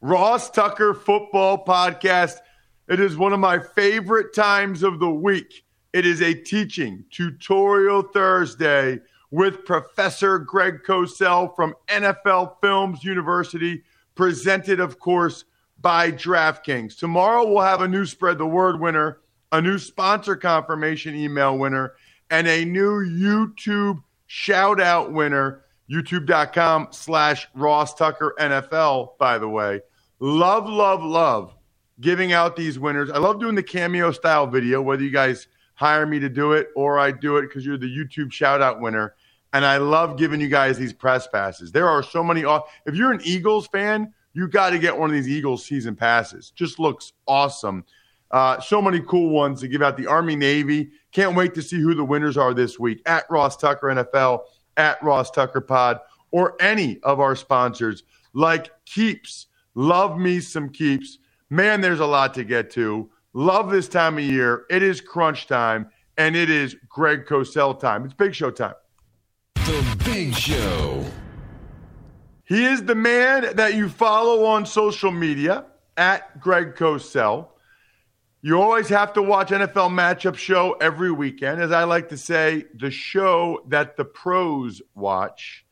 Ross Tucker Football Podcast. It is one of my favorite times of the week. It is a teaching tutorial Thursday with Professor Greg Cosell from NFL Films University, presented, of course, by DraftKings. Tomorrow we'll have a new Spread the Word winner, a new sponsor confirmation email winner, and a new YouTube shout out winner. YouTube.com slash Ross Tucker NFL, by the way. Love, love, love giving out these winners. I love doing the cameo style video, whether you guys hire me to do it or I do it because you're the YouTube shout out winner. And I love giving you guys these press passes. There are so many. If you're an Eagles fan, you got to get one of these Eagles season passes. Just looks awesome. Uh, so many cool ones to give out. The Army Navy. Can't wait to see who the winners are this week at Ross Tucker NFL, at Ross Tucker Pod, or any of our sponsors like Keeps. Love me some Keeps. Man, there's a lot to get to. Love this time of year. It is crunch time, and it is Greg Cosell time. It's Big Show time. The Big Show. He is the man that you follow on social media at Greg Cosell. You always have to watch NFL matchup show every weekend. As I like to say, the show that the pros watch.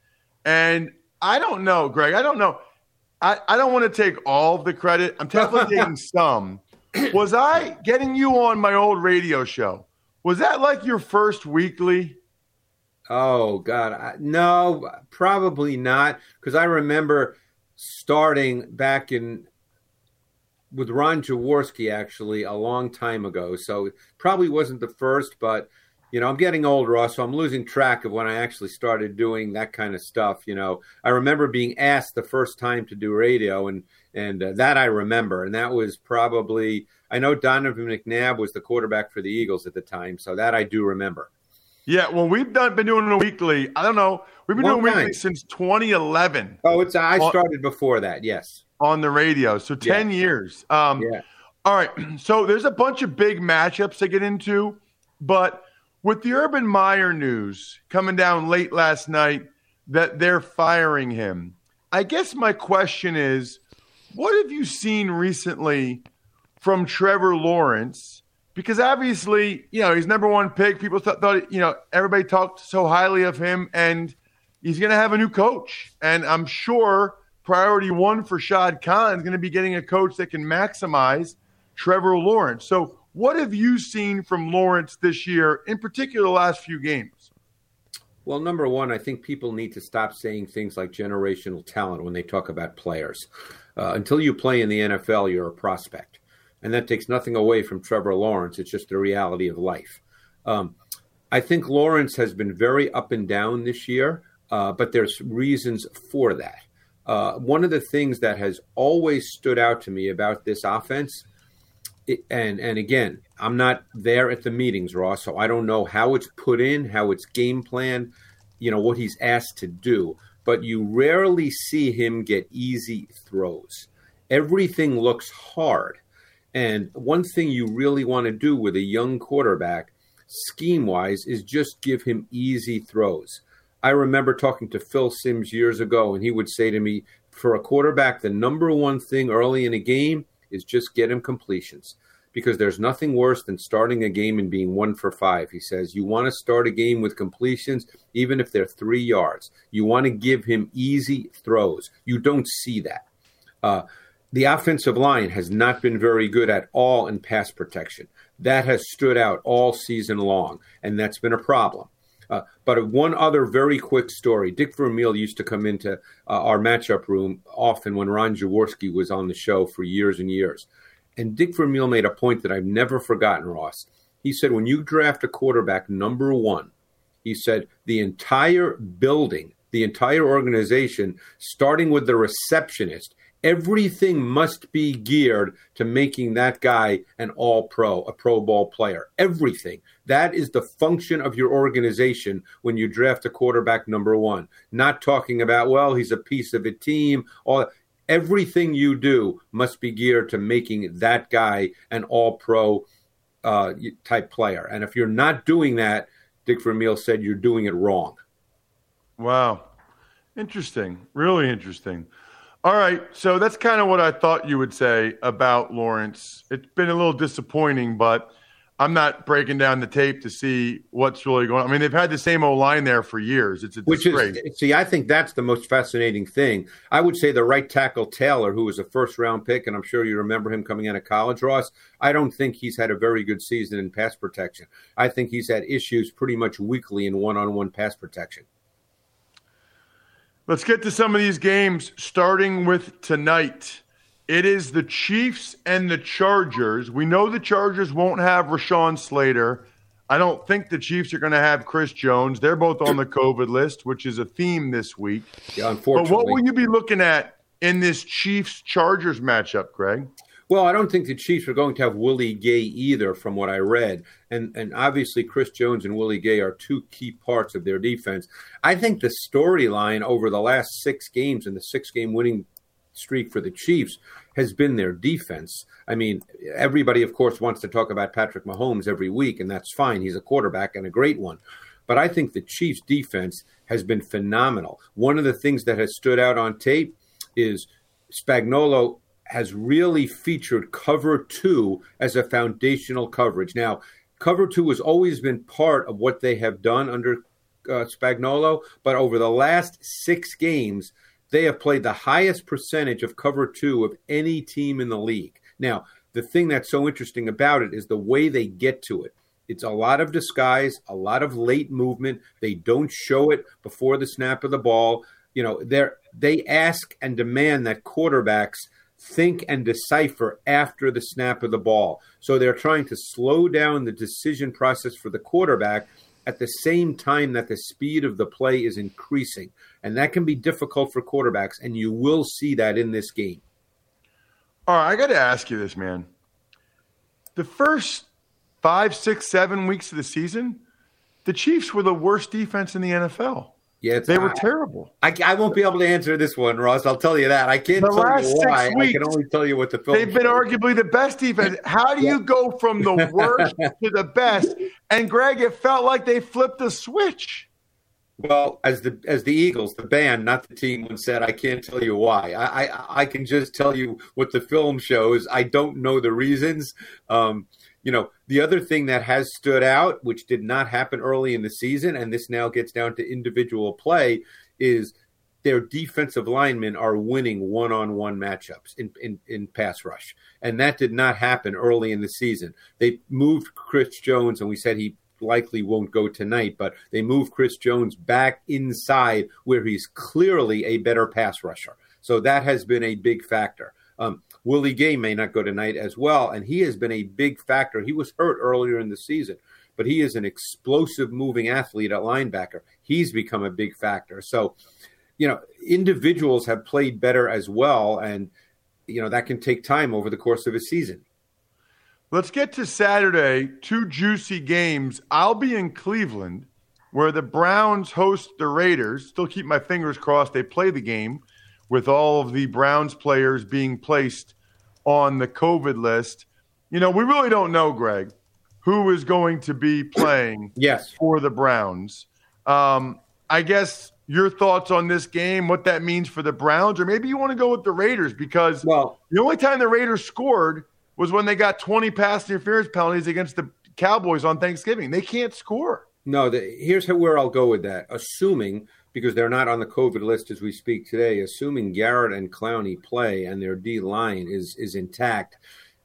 And I don't know, Greg. I don't know. I, I don't want to take all the credit. I'm definitely taking some. Was I getting you on my old radio show? Was that like your first weekly? Oh God, I, no, probably not. Because I remember starting back in with Ron Jaworski actually a long time ago. So probably wasn't the first, but you know, I'm getting old, Ross, so I'm losing track of when I actually started doing that kind of stuff. You know, I remember being asked the first time to do radio, and and uh, that I remember, and that was probably I know Donovan McNabb was the quarterback for the Eagles at the time, so that I do remember. Yeah, well, we've done been doing a weekly. I don't know, we've been doing weekly since 2011 Oh, it's I started before that. Yes. On the radio, so 10 years. Um, Yeah. All right, so there's a bunch of big matchups to get into, but with the Urban Meyer news coming down late last night that they're firing him, I guess my question is, what have you seen recently from Trevor Lawrence? Because obviously, you know, he's number one pick. People th- thought, you know, everybody talked so highly of him, and he's going to have a new coach. And I'm sure priority one for Shad Khan is going to be getting a coach that can maximize Trevor Lawrence. So, what have you seen from Lawrence this year, in particular, the last few games? Well, number one, I think people need to stop saying things like generational talent when they talk about players. Uh, until you play in the NFL, you're a prospect. And that takes nothing away from Trevor Lawrence. It's just the reality of life. Um, I think Lawrence has been very up and down this year, uh, but there's reasons for that. Uh, one of the things that has always stood out to me about this offense and and again, I'm not there at the meetings, Ross, so I don't know how it's put in, how it's game plan, you know, what he's asked to do. But you rarely see him get easy throws. Everything looks hard. And one thing you really want to do with a young quarterback, scheme wise, is just give him easy throws. I remember talking to Phil Simms years ago, and he would say to me, for a quarterback, the number one thing early in a game is just get him completions because there's nothing worse than starting a game and being one for five. He says you want to start a game with completions, even if they're three yards. You want to give him easy throws. You don't see that. Uh, the offensive line has not been very good at all in pass protection. That has stood out all season long, and that's been a problem. Uh, but one other very quick story. Dick Vermeil used to come into uh, our matchup room often when Ron Jaworski was on the show for years and years. And Dick Vermeil made a point that I've never forgotten, Ross. He said, when you draft a quarterback number one, he said, the entire building, the entire organization, starting with the receptionist, everything must be geared to making that guy an all pro, a pro ball player. Everything. That is the function of your organization when you draft a quarterback number one. Not talking about, well, he's a piece of a team. All everything you do must be geared to making that guy an all pro uh, type player. And if you're not doing that, Dick Vermeil said you're doing it wrong. Wow. Interesting. Really interesting. All right, so that's kind of what I thought you would say about Lawrence. It's been a little disappointing, but I'm not breaking down the tape to see what's really going on. I mean, they've had the same old line there for years. It's a Which disgrace. is, see, I think that's the most fascinating thing. I would say the right tackle Taylor, who was a first round pick, and I'm sure you remember him coming out of college, Ross. I don't think he's had a very good season in pass protection. I think he's had issues pretty much weekly in one on one pass protection. Let's get to some of these games, starting with tonight. It is the Chiefs and the Chargers. We know the Chargers won't have Rashawn Slater. I don't think the Chiefs are going to have Chris Jones. They're both on the COVID list, which is a theme this week. Yeah, unfortunately. But what will you be looking at in this Chiefs Chargers matchup, Greg? Well, I don't think the Chiefs are going to have Willie Gay either, from what I read. And and obviously, Chris Jones and Willie Gay are two key parts of their defense. I think the storyline over the last six games and the six game winning streak for the Chiefs has been their defense. I mean, everybody, of course, wants to talk about Patrick Mahomes every week, and that's fine. He's a quarterback and a great one. But I think the Chiefs' defense has been phenomenal. One of the things that has stood out on tape is Spagnuolo has really featured cover two as a foundational coverage. Now, cover two has always been part of what they have done under uh, Spagnuolo, but over the last six games, they have played the highest percentage of cover two of any team in the league. Now, the thing that's so interesting about it is the way they get to it. It's a lot of disguise, a lot of late movement. They don't show it before the snap of the ball. You know, they they ask and demand that quarterbacks think and decipher after the snap of the ball. So they're trying to slow down the decision process for the quarterback at the same time that the speed of the play is increasing. And that can be difficult for quarterbacks, and you will see that in this game. All right, I got to ask you this, man. The first five, six, seven weeks of the season, the Chiefs were the worst defense in the NFL. Yeah, they were terrible. I, I, won't be able to answer this one, Ross. I'll tell you that. I can't the tell last you why. Six weeks, I can only tell you what the film. They've been arguably the best defense. How do you go from the worst to the best? And Greg, it felt like they flipped a switch. Well, as the as the Eagles, the band, not the team, once said, I can't tell you why. I, I I can just tell you what the film shows. I don't know the reasons. Um, you know, the other thing that has stood out, which did not happen early in the season, and this now gets down to individual play, is their defensive linemen are winning one-on-one matchups in, in, in pass rush. And that did not happen early in the season. They moved Chris Jones, and we said he likely won't go tonight, but they moved Chris Jones back inside where he's clearly a better pass rusher. So that has been a big factor. Um, Willie Gay may not go tonight as well, and he has been a big factor. He was hurt earlier in the season, but he is an explosive moving athlete at linebacker. He's become a big factor. So, you know, individuals have played better as well, and you know that can take time over the course of a season. Let's get to Saturday. Two juicy games. I'll be in Cleveland, where the Browns host the Raiders. Still keep my fingers crossed they play the game with all of the Browns players being placed on the COVID list. You know, we really don't know, Greg, who is going to be playing yes. for the Browns. Um, I guess your thoughts on this game, what that means for the Browns, or maybe you want to go with the Raiders because Well, the only time the Raiders scored was when they got 20 pass interference penalties against the Cowboys on Thanksgiving. They can't score. No, the, here's how, where I'll go with that. Assuming, because they're not on the COVID list as we speak today, assuming Garrett and Clowney play and their D line is is intact,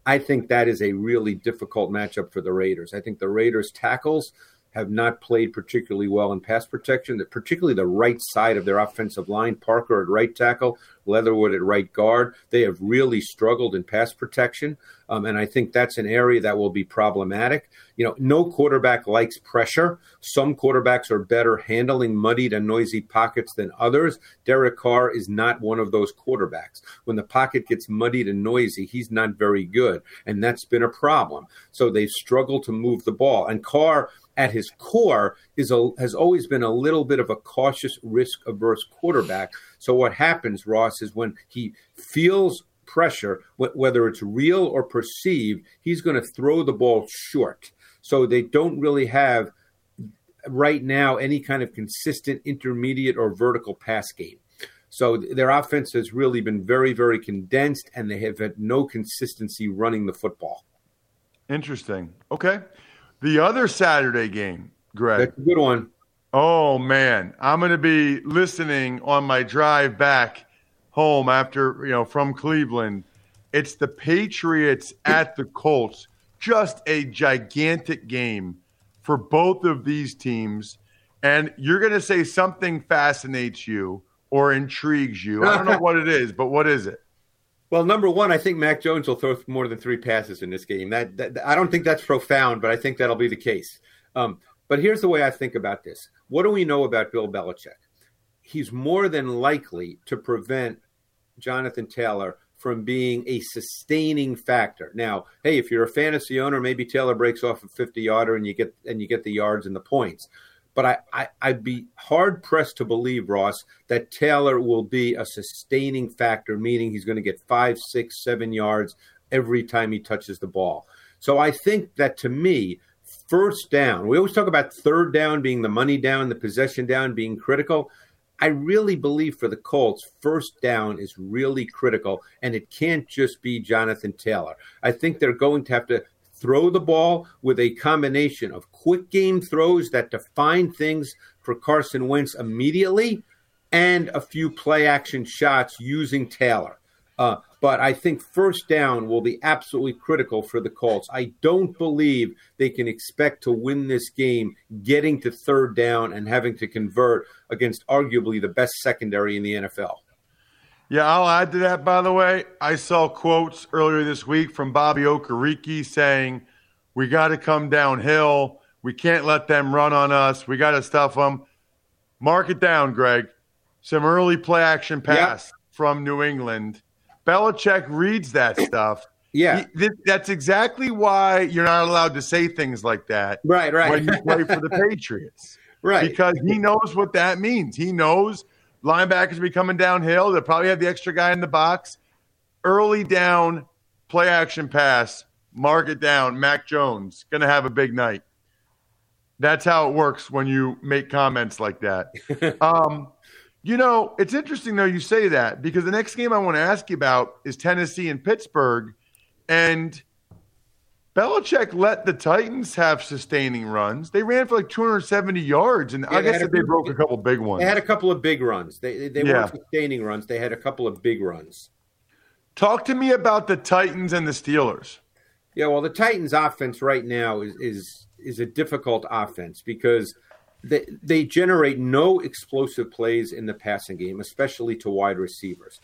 I think that is a really difficult matchup for the Raiders. I think the Raiders tackles have not played particularly well in pass protection, that particularly the right side of their offensive line, Parker at right tackle, Leatherwood at right guard. They have really struggled in pass protection. Um, and I think that's an area that will be problematic. You know, no quarterback likes pressure. Some quarterbacks are better handling muddied and noisy pockets than others. Derek Carr is not one of those quarterbacks. When the pocket gets muddied and noisy, he's not very good. And that's been a problem. So they've struggled to move the ball. And Carr, at his core is a, has always been a little bit of a cautious, risk averse quarterback. So what happens, Ross, is when he feels pressure, wh- whether it's real or perceived, he's going to throw the ball short. So they don't really have right now any kind of consistent intermediate or vertical pass game. So their offense has really been very, very condensed, and they have had no consistency running the football. Interesting. Okay. The other Saturday game, Greg. That's a good one. Oh man, I'm going to be listening on my drive back home after, you know, from Cleveland. It's the Patriots at the Colts. Just a gigantic game for both of these teams. And you're going to say something fascinates you or intrigues you. I don't know what it is, but what is it? Well, number one, I think Mac Jones will throw more than three passes in this game. That, that I don't think that's profound, but I think that'll be the case. Um, but here's the way I think about this. What do we know about Bill Belichick? He's more than likely to prevent Jonathan Taylor from being a sustaining factor. Now, hey, if you're a fantasy owner, maybe Taylor breaks off a 50 yarder and you get and you get the yards and the points. But I, I, I'd be hard pressed to believe, Ross, that Taylor will be a sustaining factor, meaning he's going to get five, six, seven yards every time he touches the ball. So I think that to me, first down, we always talk about third down being the money down, the possession down being critical. I really believe for the Colts, first down is really critical, and it can't just be Jonathan Taylor. I think they're going to have to throw the ball with a combination of quick game throws that define things for Carson Wentz immediately and a few play action shots using Taylor. Uh, but I think first down will be absolutely critical for the Colts. I don't believe they can expect to win this game getting to third down and having to convert against arguably the best secondary in the NFL. Yeah, I'll add to that, by the way. I saw quotes earlier this week from Bobby Okereke saying, We got to come downhill. We can't let them run on us. We got to stuff them. Mark it down, Greg. Some early play action pass yep. from New England. Belichick reads that stuff. Yeah. He, th- that's exactly why you're not allowed to say things like that. Right, right. When you play for the Patriots. right. Because he knows what that means. He knows linebackers be coming downhill. They'll probably have the extra guy in the box. Early down, play action pass, mark it down. Mac Jones going to have a big night. That's how it works when you make comments like that. um, you know, it's interesting though you say that because the next game I want to ask you about is Tennessee and Pittsburgh, and Belichick let the Titans have sustaining runs. They ran for like 270 yards, and yeah, I guess they broke a couple big ones. They had a couple of big runs. They they yeah. weren't sustaining runs. They had a couple of big runs. Talk to me about the Titans and the Steelers. Yeah, well, the Titans' offense right now is is is a difficult offense because they they generate no explosive plays in the passing game, especially to wide receivers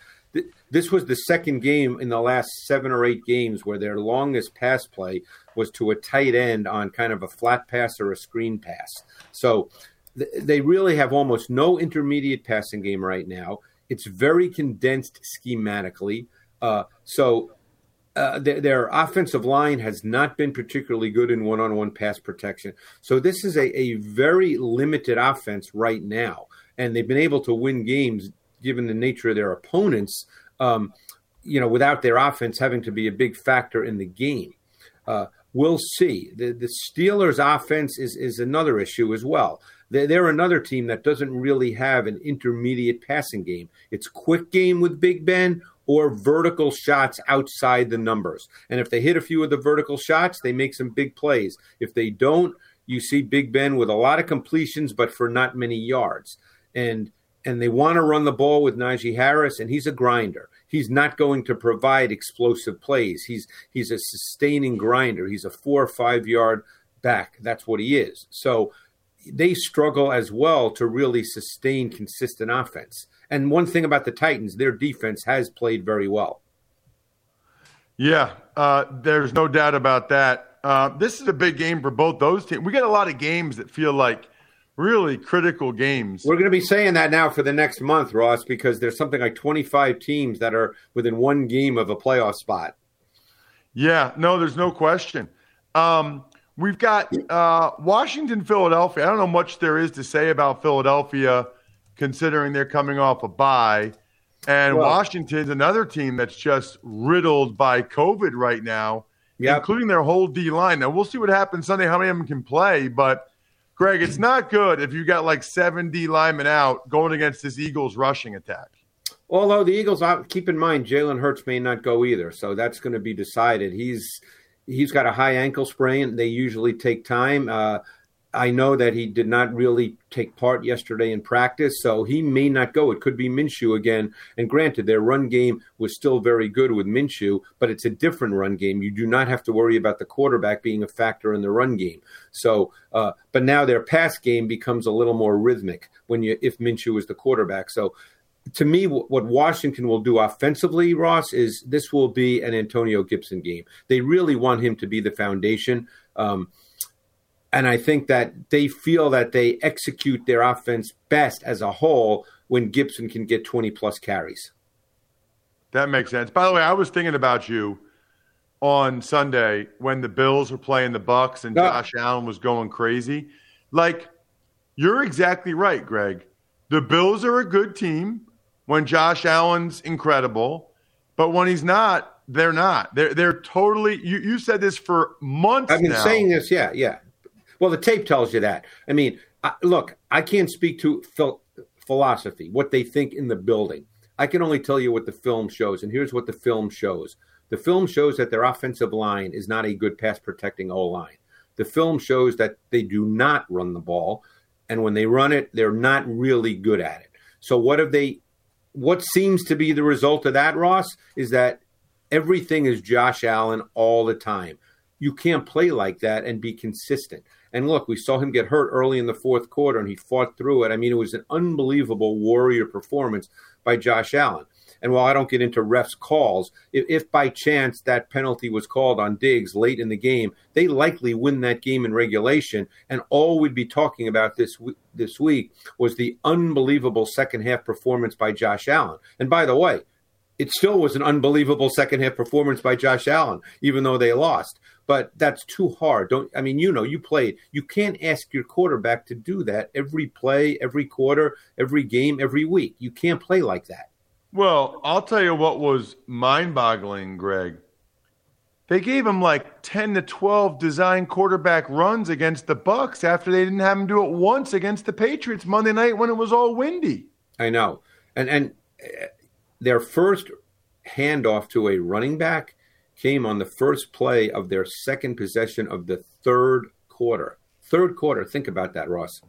this was the second game in the last seven or eight games where their longest pass play was to a tight end on kind of a flat pass or a screen pass. So th- they really have almost no intermediate passing game right now. It's very condensed schematically. Uh, so uh, their, their, offensive line has not been particularly good in one on one pass protection. So this is a, a very limited offense right now. And they've been able to win games given the nature of their opponents, um, you know, without their offense having to be a big factor in the game. Uh, we'll see. The, the Steelers' offense is is another issue as well. They're, they're another team that doesn't really have an intermediate passing game. It's quick game with Big Ben or vertical shots outside the numbers. And if they hit a few of the vertical shots, they make some big plays. If they don't, you see Big Ben with a lot of completions, but for not many yards. And and they want to run the ball with Najee Harris, and he's a grinder. He's not going to provide explosive plays. He's he's a sustaining grinder. He's a four or five yard back. That's what he is. So they struggle as well to really sustain consistent offense. And one thing about the Titans, their defense has played very well. Yeah, uh, there's no doubt about that. Uh, this is a big game for both those teams. We get a lot of games that feel like really critical games. We're going to be saying that now for the next month, Ross, because there's something like 25 teams that are within one game of a playoff spot. Yeah, no, there's no question. Um, we've got uh, Washington, Philadelphia. I don't know much there is to say about Philadelphia, considering they're coming off a bye. And well, Washington's another team that's just riddled by COVID right now, yep. including their whole D line. Now, we'll see what happens Sunday, how many of them can play, but – Greg, it's not good if you got like seven D linemen out going against this Eagles rushing attack. Although the Eagles, keep in mind, Jalen Hurts may not go either, so that's going to be decided. He's he's got a high ankle sprain. They usually take time. Uh, I know that he did not really take part yesterday in practice, so he may not go. It could be Minshew again. And granted, their run game was still very good with Minshew, but it's a different run game. You do not have to worry about the quarterback being a factor in the run game. So, uh, but now their pass game becomes a little more rhythmic when you if Minshew is the quarterback. So, to me, what Washington will do offensively, Ross, is this will be an Antonio Gibson game. They really want him to be the foundation. Um, and I think that they feel that they execute their offense best as a whole when Gibson can get 20 plus carries. That makes sense. By the way, I was thinking about you on Sunday when the Bills were playing the Bucs and Josh Allen was going crazy. Like you're exactly right, Greg. The Bills are a good team when Josh Allen's incredible, but when he's not, they're not. They're they're totally. You you said this for months. I've been now. saying this. Yeah, yeah. Well, the tape tells you that. I mean, I, look, I can't speak to phil- philosophy, what they think in the building. I can only tell you what the film shows, and here's what the film shows. The film shows that their offensive line is not a good pass protecting O line. The film shows that they do not run the ball, and when they run it, they're not really good at it. So what have they? What seems to be the result of that, Ross, is that everything is Josh Allen all the time. You can't play like that and be consistent. And look, we saw him get hurt early in the fourth quarter, and he fought through it. I mean, it was an unbelievable warrior performance by Josh Allen. And while I don't get into refs' calls, if, if, by chance that penalty was called on Diggs late in the game, they likely win that game in regulation. And all we'd be talking about this this week was the unbelievable second half performance by Josh Allen. And by the way, it still was an unbelievable second half performance by Josh Allen, even though they lost. But that's too hard. Don't I mean you know you played. You can't ask your quarterback to do that every play, every quarter, every game, every week. You can't play like that. Well, I'll tell you what was mind-boggling, Greg. They gave him like 10 to 12 design quarterback runs against the Bucs after they didn't have him do it once against the Patriots Monday night when it was all windy. I know. And and uh, their first handoff to a running back came on the first play of their second possession of the third quarter. Third quarter. Think about that, Ross.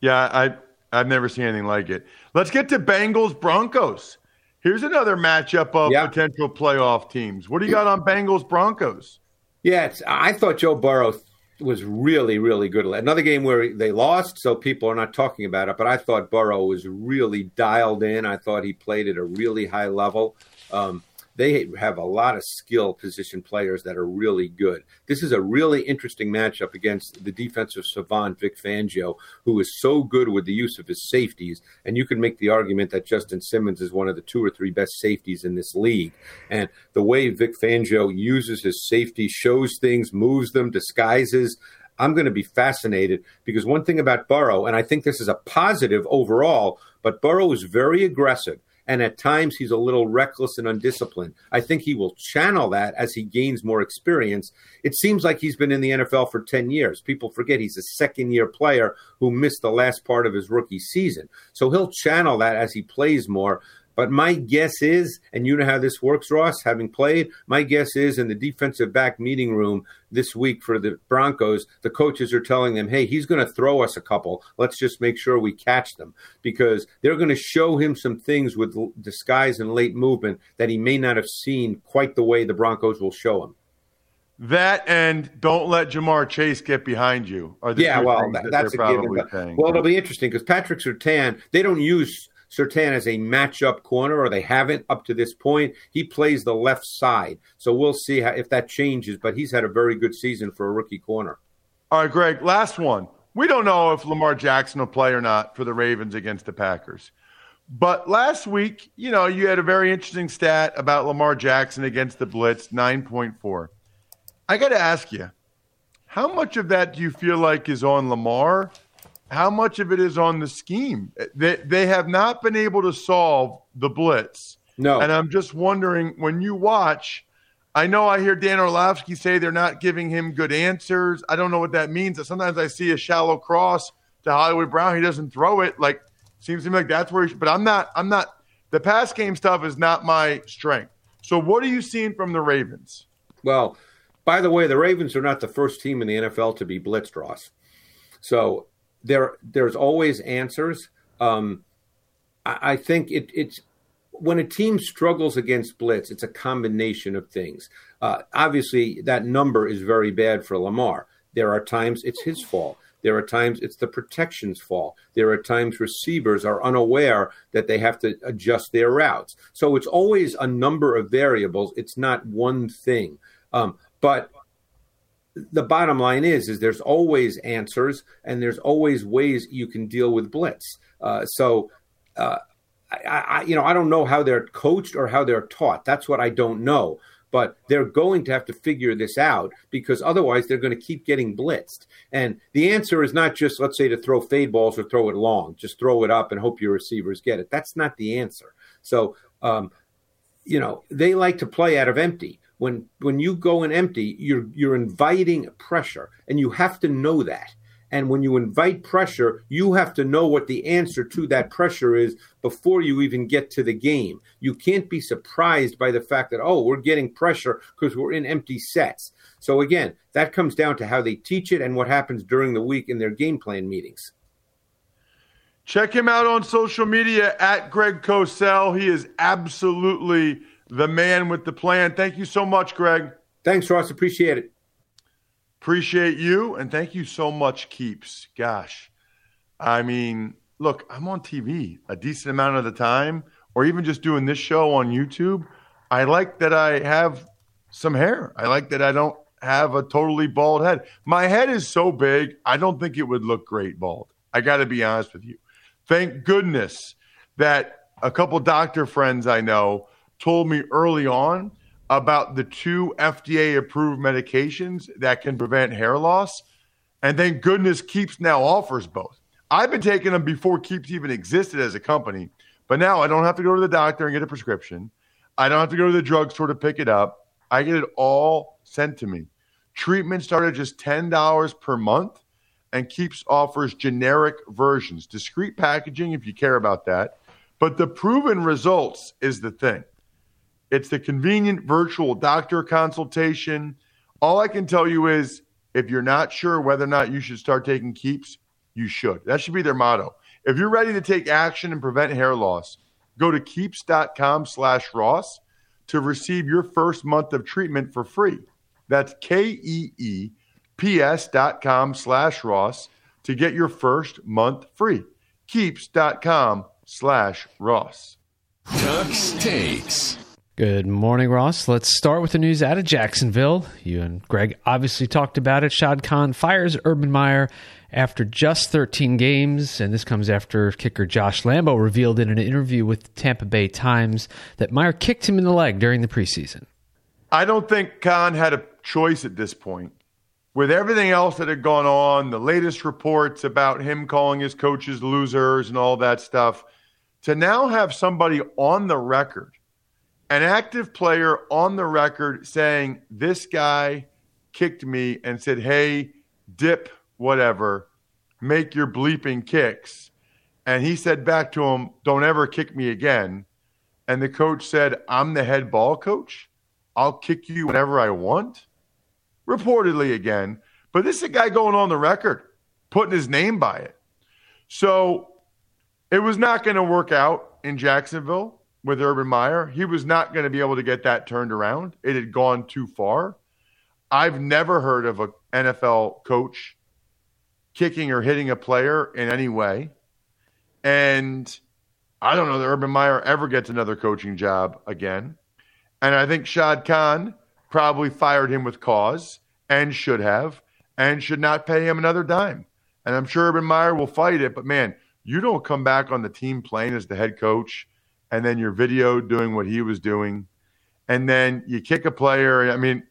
Yeah, I I've never seen anything like it. Let's get to Bengals Broncos. Here's another matchup of yeah. potential playoff teams. What do you got on Bengals Broncos? Yeah, I thought Joe Burrow was really, really good. Another game where they lost, so people are not talking about it. But I thought Burrow was really dialed in. I thought he played at a really high level. Um, they have a lot of skill position players that are really good. This is a really interesting matchup against the defensive savant Vic Fangio, who is so good with the use of his safeties. And you can make the argument that Justin Simmons is one of the two or three best safeties in this league. And the way Vic Fangio uses his safety, shows things, moves them, disguises. I'm going to be fascinated because one thing about Burrow, and I think this is a positive overall, but Burrow is very aggressive and at times he's a little reckless and undisciplined. I think he will channel that as he gains more experience. It seems like he's been in the NFL for 10 years. People forget he's a second year player who missed the last part of his rookie season. So he'll channel that as he plays more. But my guess is, and you know how this works, Ross, having played, my guess is in the defensive back meeting room this week for the Broncos, the coaches are telling them, hey, he's going to throw us a couple. Let's just make sure we catch them because they're going to show him some things with disguise and late movement that he may not have seen quite the way the Broncos will show him. That and don't let Ja'Marr Chase get behind you. yeah, well, that, that's a given. Well, it'll be interesting because Patrick Surtain, they don't use Surtain is a matchup corner, or they haven't up to this point. He plays the left side, so we'll see how, if that changes. But he's had a very good season for a rookie corner. All right, Greg. Last one. We don't know if Lamar Jackson will play or not for the Ravens against the Packers. But last week, you know, you had a very interesting stat about Lamar Jackson against the Blitz, 9.4. I got to ask you, how much of that do you feel like is on Lamar how much of it is on the scheme? They they have not been able to solve the blitz. No. And I'm just wondering when you watch, I know I hear Dan Orlovsky say they're not giving him good answers. I don't know what that means. Sometimes I see a shallow cross to Hollywood Brown. He doesn't throw it. Like seems to me like that's where he should, but I'm not I'm not the pass game stuff is not my strength. So what are you seeing from the Ravens? Well, by the way, the Ravens are not the first team in the NFL to be blitzed, Ross. So there there's always answers. Um, I, I think it, it's when a team struggles against blitz, it's a combination of things. Uh, obviously, that number is very bad for Lamar. There are times it's his fault. There are times it's the protection's fault. There are times receivers are unaware that they have to adjust their routes. So it's always a number of variables. It's not one thing. Um, but the bottom line is is there's always answers and there's always ways you can deal with blitz. Uh, so, uh, I, I, you know, I don't know how they're coached or how they're taught. That's what I don't know. But they're going to have to figure this out because otherwise they're going to keep getting blitzed. And the answer is not just, let's say, to throw fade balls or throw it long. Just throw it up and hope your receivers get it. That's not the answer. So, um, you know, they like to play out of empty when when you go in empty, you're you're inviting pressure, and you have to know that. And when you invite pressure, you have to know what the answer to that pressure is before you even get to the game. You can't be surprised by the fact that, oh, we're getting pressure because we're in empty sets. So, again, that comes down to how they teach it and what happens during the week in their game plan meetings. Check him out on social media at Greg Cosell. He is absolutely the man with the plan. Thank you so much, Greg. Thanks, Ross. Appreciate it. Appreciate you. And thank you so much, Keeps. Gosh. I mean, look, I'm on TV a decent amount of the time, or even just doing this show on YouTube. I like that I have some hair. I like that I don't have a totally bald head. My head is so big, I don't think it would look great bald. I got to be honest with you. Thank goodness that a couple doctor friends I know told me early on about the two FDA approved medications that can prevent hair loss. And thank goodness Keeps now offers both. I've been taking them before Keeps even existed as a company, but now I don't have to go to the doctor and get a prescription. I don't have to go to the drugstore to pick it up. I get it all sent to me. Treatment started just $10 per month and Keeps offers generic versions, discreet packaging if you care about that. But the proven results is the thing. It's the convenient virtual doctor consultation. All I can tell you is if you're not sure whether or not you should start taking keeps, you should. That should be their motto. If you're ready to take action and prevent hair loss, go to keeps.com slash Ross to receive your first month of treatment for free. That's K-E-E-P-S dot com slash Ross to get your first month free. Keeps.com slash Ross. Tuck's takes. Good morning, Ross. Let's start with the news out of Jacksonville. You and Greg obviously talked about it. Shad Khan fires Urban Meyer after just 13 games, and this comes after kicker Josh Lambo revealed in an interview with the Tampa Bay Times that Meyer kicked him in the leg during the preseason. I don't think Khan had a choice at this point. With everything else that had gone on, the latest reports about him calling his coaches losers and all that stuff – to now have somebody on the record, an active player on the record saying, This guy kicked me and said, Hey, dip, whatever, make your bleeping kicks. And he said back to him, Don't ever kick me again. And the coach said, I'm the head ball coach. I'll kick you whenever I want. Reportedly again. But this is a guy going on the record, putting his name by it. So it was not going to work out in Jacksonville with Urban Meyer. He was not going to be able to get that turned around. It had gone too far. I've never heard of an NFL coach kicking or hitting a player in any way. And I don't know that Urban Meyer ever gets another coaching job again. And I think Shad Khan probably fired him with cause and should have and should not pay him another dime. And I'm sure Urban Meyer will fight it, but man, you don't come back on the team playing as the head coach and then your video doing what he was doing. And then you kick a player. I mean,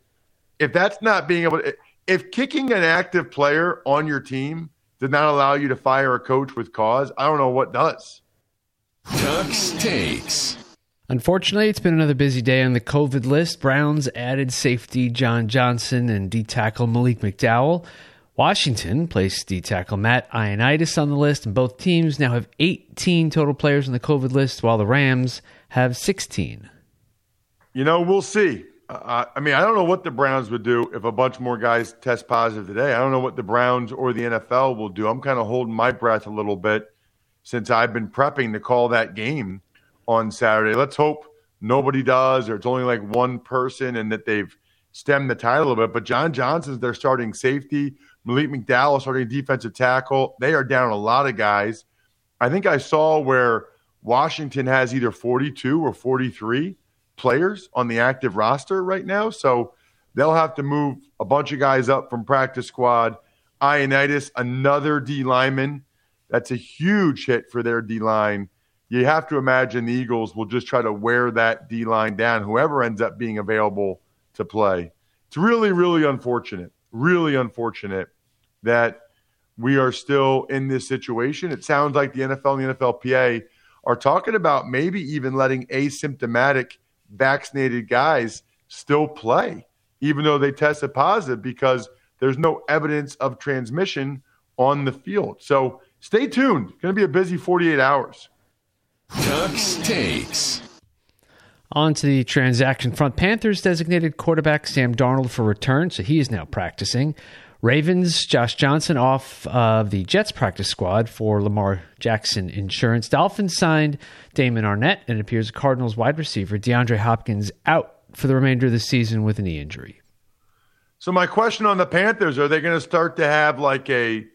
if that's not being able to, if kicking an active player on your team did not allow you to fire a coach with cause, I don't know what does. Ducks takes. Unfortunately, it's been another busy day on the COVID list. Browns added safety John Johnson and D tackle Malik McDowell. Washington placed D tackle Matt Ioannidis on the list, and both teams now have 18 total players on the COVID list, while the Rams have 16. You know, we'll see. Uh, I mean, I don't know what the Browns would do if a bunch more guys test positive today. I don't know what the Browns or the NFL will do. I'm kind of holding my breath a little bit since I've been prepping to call that game on Saturday. Let's hope nobody does, or it's only like one person, and that they've stemmed the tide a little bit. But John Johnson's their starting safety. Malik McDowell starting defensive tackle. They are down a lot of guys. I think I saw where Washington has either 42 or 43 players on the active roster right now. So they'll have to move a bunch of guys up from practice squad. Ioannidis, another D lineman. That's a huge hit for their D line you have to imagine the Eagles will just try to wear that D line down, whoever ends up being available to play. It's really, really unfortunate, really unfortunate that we are still in this situation. It sounds like the NFL and the NFLPA are talking about maybe even letting asymptomatic vaccinated guys still play, even though they tested positive, because there's no evidence of transmission on the field. So stay tuned. It's going to be a busy 48 hours. Takes. On to the transaction front. Panthers designated quarterback Sam Darnold for return, so he is now practicing. Ravens, Josh Johnson off of the Jets practice squad for Lamar Jackson Insurance. Dolphins signed Damon Arnette and appears Cardinals wide receiver DeAndre Hopkins out for the remainder of the season with a knee injury. So, my question on the Panthers are they going to start to have like a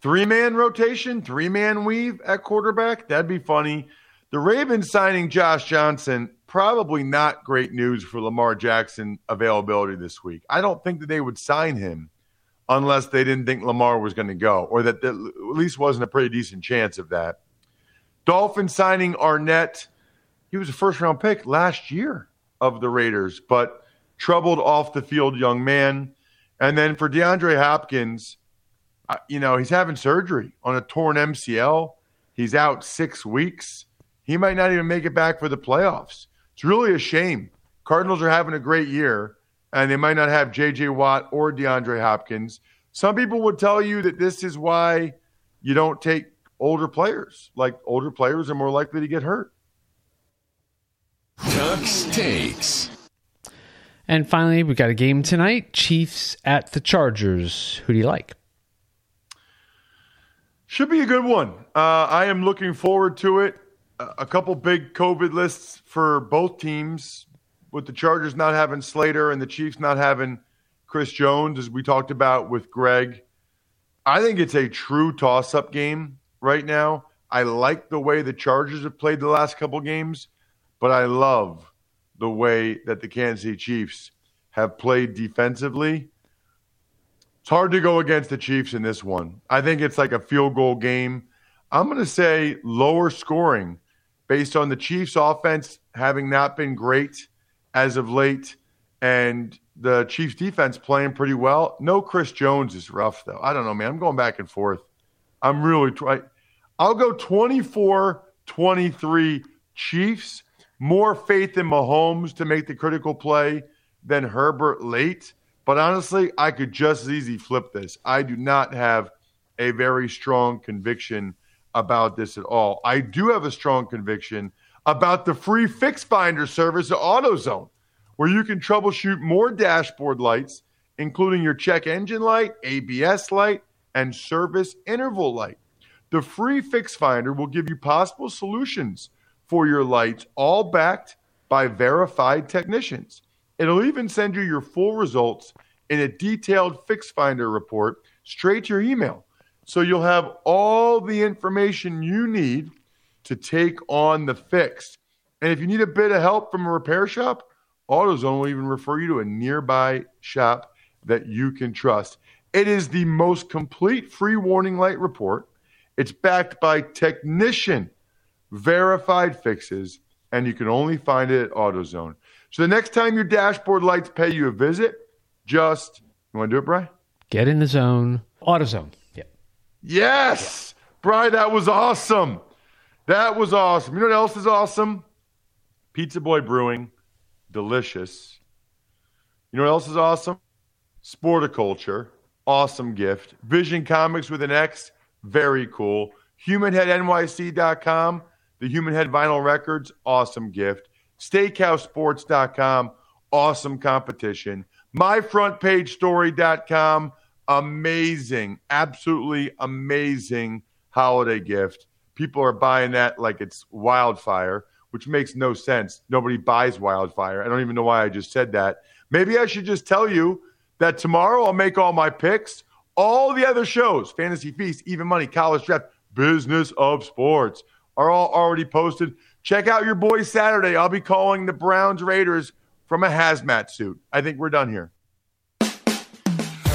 three man rotation, three man weave at quarterback? That'd be funny. The Ravens signing Josh Johnson, probably not great news for Lamar Jackson availability this week. I don't think that they would sign him unless they didn't think Lamar was going to go, or that there at least wasn't a pretty decent chance of that. Dolphins signing Arnette. He was a first round pick last year of the Raiders, but troubled off the field young man. And then for DeAndre Hopkins, uh, you know, he's having surgery on a torn MCL. He's out six weeks. He might not even make it back for the playoffs. It's really a shame. Cardinals are having a great year, and they might not have J.J. Watt or DeAndre Hopkins. Some people would tell you that this is why you don't take older players. Like older players are more likely to get hurt. Ducks takes. And finally, we got a game tonight Chiefs at the Chargers. Who do you like? Should be a good one. Uh, I am looking forward to it a couple big COVID lists for both teams, with the Chargers not having Slater and the Chiefs not having Chris Jones, as we talked about with Greg. I think it's a true toss up game right now. I like the way the Chargers have played the last couple games, but I love the way that the Kansas City Chiefs have played defensively. It's hard to go against the Chiefs in this one. I think it's like a field goal game. I'm going to say lower scoring based on the Chiefs' offense having not been great as of late and the Chiefs' defense playing pretty well. No, Chris Jones is rough, though. I don't know, man. I'm going back and forth. I'm really trying. I'll go 24 23 Chiefs. More faith in Mahomes to make the critical play than Herbert late. But honestly, I could just as easy flip this. I do not have a very strong conviction about this at all. I do have a strong conviction about the free fix finder service at AutoZone, where you can troubleshoot more dashboard lights, including your check engine light, ABS light, and service interval light. The free fix finder will give you possible solutions for your lights, all backed by verified technicians. It'll even send you your full results in a detailed fix finder report straight to your email. So you'll have all the information you need to take on the fix. And if you need a bit of help from a repair shop, AutoZone will even refer you to a nearby shop that you can trust. It is the most complete free warning light report. It's backed by technician verified fixes, and you can only find it at AutoZone. So the next time your dashboard lights pay you a visit, just you want to do it, Bry? Get in the zone. AutoZone. Yes, Bry, that was awesome. That was awesome. You know what else is awesome? Pizza Boy Brewing, delicious. You know what else is awesome? Sporticulture, awesome gift. Vision Comics with an X, very cool. HumanHeadNYC.com, the Human Head Vinyl Records, awesome gift. SteakhouseSports.com, awesome competition. MyFrontPageStory.com, amazing, absolutely amazing holiday gift. People are buying that like it's wildfire, which makes no sense. Nobody buys wildfire. I don't even know why I just said that. Maybe I should just tell you that tomorrow I'll make all my picks. All the other shows, Fantasy Feast, Even Money, College Draft, Business of Sports, are all already posted. Check out your boy Saturday. I'll be calling the Browns Raiders from a hazmat suit. I think we're done here.